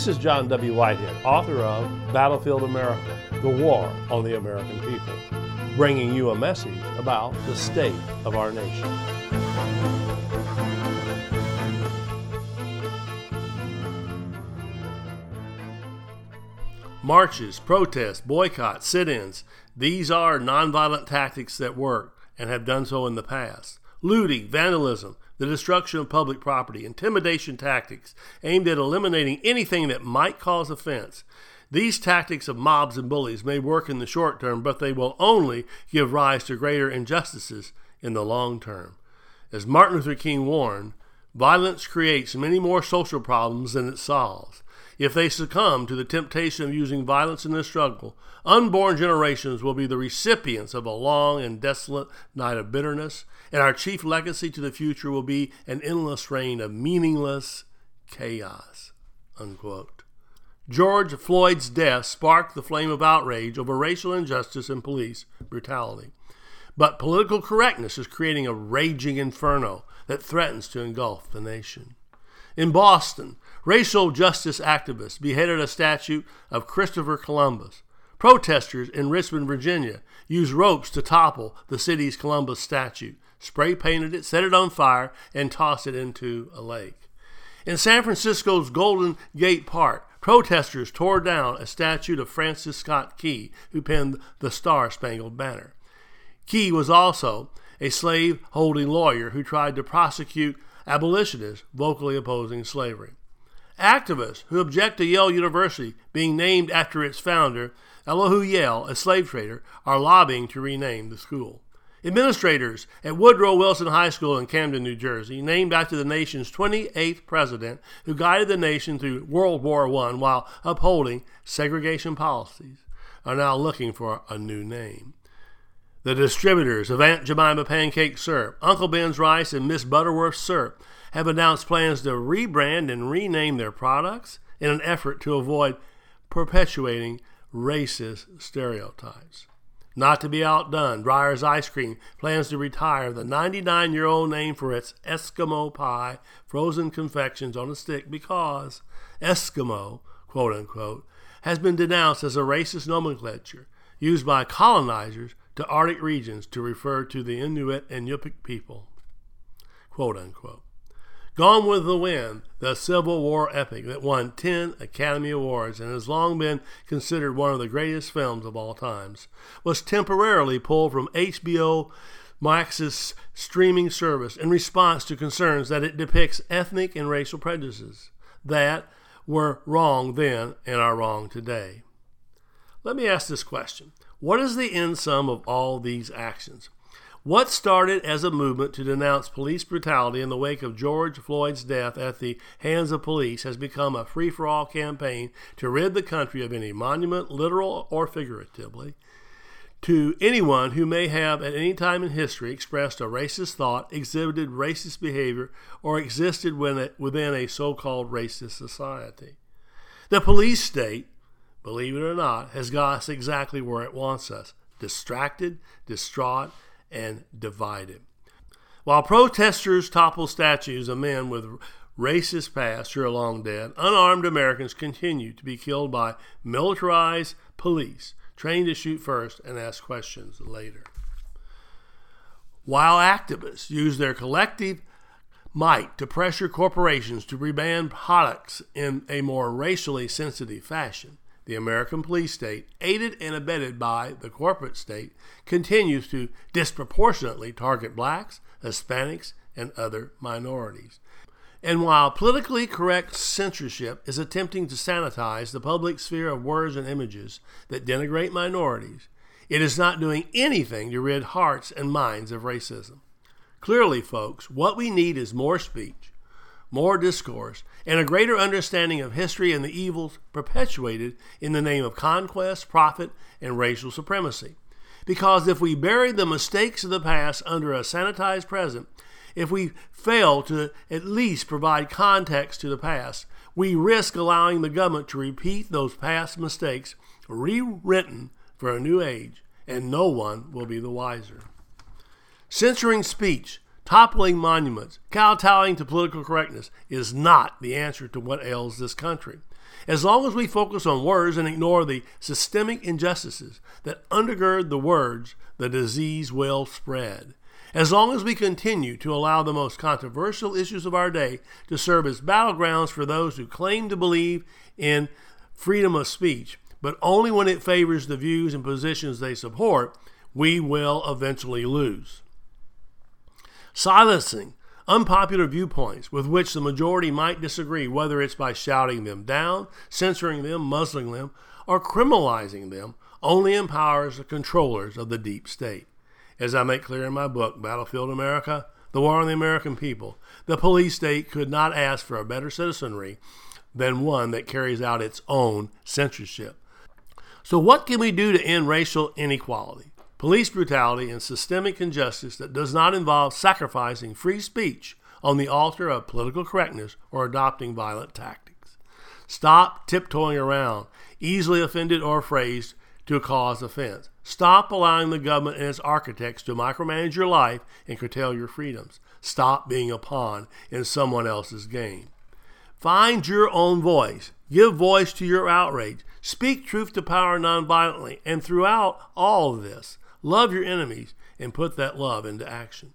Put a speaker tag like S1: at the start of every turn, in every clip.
S1: This is John W. Whitehead, author of Battlefield America The War on the American People, bringing you a message about the state of our nation. Marches, protests, boycotts, sit ins, these are nonviolent tactics that work and have done so in the past. Looting, vandalism, the destruction of public property, intimidation tactics aimed at eliminating anything that might cause offense. These tactics of mobs and bullies may work in the short term, but they will only give rise to greater injustices in the long term. As Martin Luther King warned, violence creates many more social problems than it solves. If they succumb to the temptation of using violence in the struggle, unborn generations will be the recipients of a long and desolate night of bitterness, and our chief legacy to the future will be an endless reign of meaningless chaos. Unquote. George Floyd's death sparked the flame of outrage over racial injustice and police brutality. But political correctness is creating a raging inferno that threatens to engulf the nation. In Boston, racial justice activists beheaded a statue of Christopher Columbus. Protesters in Richmond, Virginia, used ropes to topple the city's Columbus statue, spray painted it, set it on fire, and tossed it into a lake. In San Francisco's Golden Gate Park, protesters tore down a statue of Francis Scott Key, who penned the Star Spangled Banner. Key was also a slave holding lawyer who tried to prosecute abolitionists vocally opposing slavery. Activists who object to Yale University being named after its founder, Elihu Yale, a slave trader, are lobbying to rename the school. Administrators at Woodrow Wilson High School in Camden, New Jersey, named after the nation's 28th president who guided the nation through World War I while upholding segregation policies, are now looking for a new name. The distributors of Aunt Jemima pancake syrup, Uncle Ben's rice, and Miss Butterworth's syrup have announced plans to rebrand and rename their products in an effort to avoid perpetuating racist stereotypes. Not to be outdone, Breyers Ice Cream plans to retire the 99 year old name for its Eskimo pie frozen confections on a stick because Eskimo, quote unquote, has been denounced as a racist nomenclature used by colonizers to Arctic regions to refer to the Inuit and Yupik people. Quote unquote. Gone with the Wind, the Civil War epic that won 10 Academy Awards and has long been considered one of the greatest films of all times, was temporarily pulled from HBO Max's streaming service in response to concerns that it depicts ethnic and racial prejudices that were wrong then and are wrong today. Let me ask this question What is the end sum of all these actions? What started as a movement to denounce police brutality in the wake of George Floyd's death at the hands of police has become a free for all campaign to rid the country of any monument, literal or figuratively, to anyone who may have at any time in history expressed a racist thought, exhibited racist behavior, or existed within a so called racist society. The police state, believe it or not, has got us exactly where it wants us distracted, distraught, and divided. While protesters topple statues of men with racist past who are long dead, unarmed Americans continue to be killed by militarized police trained to shoot first and ask questions later. While activists use their collective might to pressure corporations to rebrand products in a more racially sensitive fashion, the American police state, aided and abetted by the corporate state, continues to disproportionately target blacks, Hispanics, and other minorities. And while politically correct censorship is attempting to sanitize the public sphere of words and images that denigrate minorities, it is not doing anything to rid hearts and minds of racism. Clearly, folks, what we need is more speech, more discourse, and a greater understanding of history and the evils perpetuated in the name of conquest, profit, and racial supremacy. Because if we bury the mistakes of the past under a sanitized present, if we fail to at least provide context to the past, we risk allowing the government to repeat those past mistakes, rewritten for a new age, and no one will be the wiser. Censoring speech, toppling monuments, kowtowing to political correctness is not the answer to what ails this country. As long as we focus on words and ignore the systemic injustices that undergird the words, the disease will spread. As long as we continue to allow the most controversial issues of our day to serve as battlegrounds for those who claim to believe in freedom of speech, but only when it favors the views and positions they support, we will eventually lose. Silencing unpopular viewpoints with which the majority might disagree, whether it's by shouting them down, censoring them, muzzling them, or criminalizing them, only empowers the controllers of the deep state. As I make clear in my book, Battlefield America, The War on the American People, the police state could not ask for a better citizenry than one that carries out its own censorship. So, what can we do to end racial inequality, police brutality, and systemic injustice that does not involve sacrificing free speech on the altar of political correctness or adopting violent tactics? Stop tiptoeing around, easily offended or phrased to cause offense. Stop allowing the government and its architects to micromanage your life and curtail your freedoms. Stop being a pawn in someone else's game. Find your own voice. Give voice to your outrage. Speak truth to power nonviolently. And throughout all of this, love your enemies and put that love into action.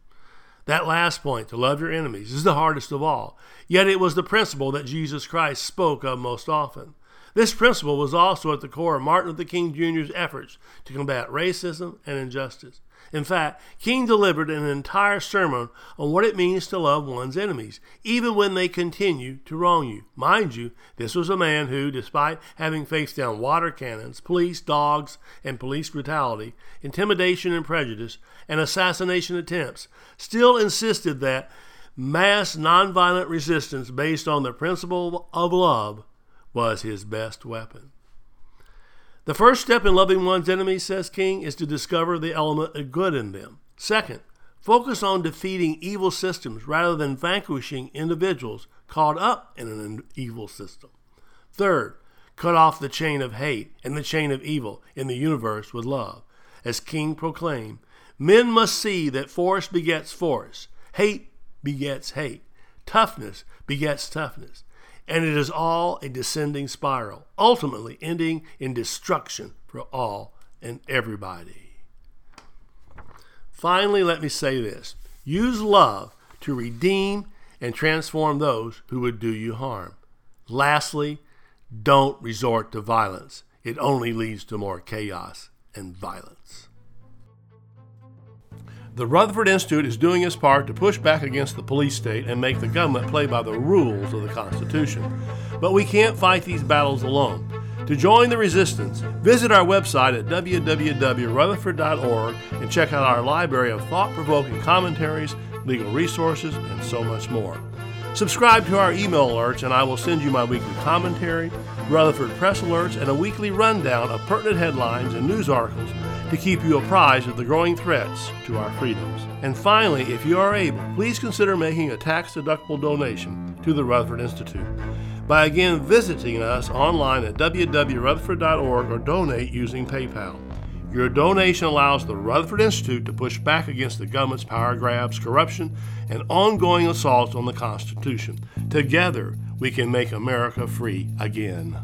S1: That last point, to love your enemies, is the hardest of all. Yet it was the principle that Jesus Christ spoke of most often. This principle was also at the core of Martin Luther King Jr.'s efforts to combat racism and injustice. In fact, King delivered an entire sermon on what it means to love one's enemies, even when they continue to wrong you. Mind you, this was a man who, despite having faced down water cannons, police dogs, and police brutality, intimidation and prejudice, and assassination attempts, still insisted that mass nonviolent resistance based on the principle of love was his best weapon. The first step in loving one's enemies, says King, is to discover the element of good in them. Second, focus on defeating evil systems rather than vanquishing individuals caught up in an evil system. Third, cut off the chain of hate and the chain of evil in the universe with love. As King proclaimed, men must see that force begets force, hate begets hate, toughness begets toughness and it is all a descending spiral, ultimately ending in destruction for all and everybody. Finally, let me say this use love to redeem and transform those who would do you harm. Lastly, don't resort to violence, it only leads to more chaos and violence. The Rutherford Institute is doing its part to push back against the police state and make the government play by the rules of the Constitution. But we can't fight these battles alone. To join the resistance, visit our website at www.rutherford.org and check out our library of thought provoking commentaries, legal resources, and so much more. Subscribe to our email alerts, and I will send you my weekly commentary, Rutherford Press alerts, and a weekly rundown of pertinent headlines and news articles to keep you apprised of the growing threats to our freedoms. And finally, if you are able, please consider making a tax deductible donation to the Rutherford Institute by again visiting us online at www.rutherford.org or donate using PayPal. Your donation allows the Rutherford Institute to push back against the government's power grabs, corruption, and ongoing assaults on the Constitution. Together, we can make America free again.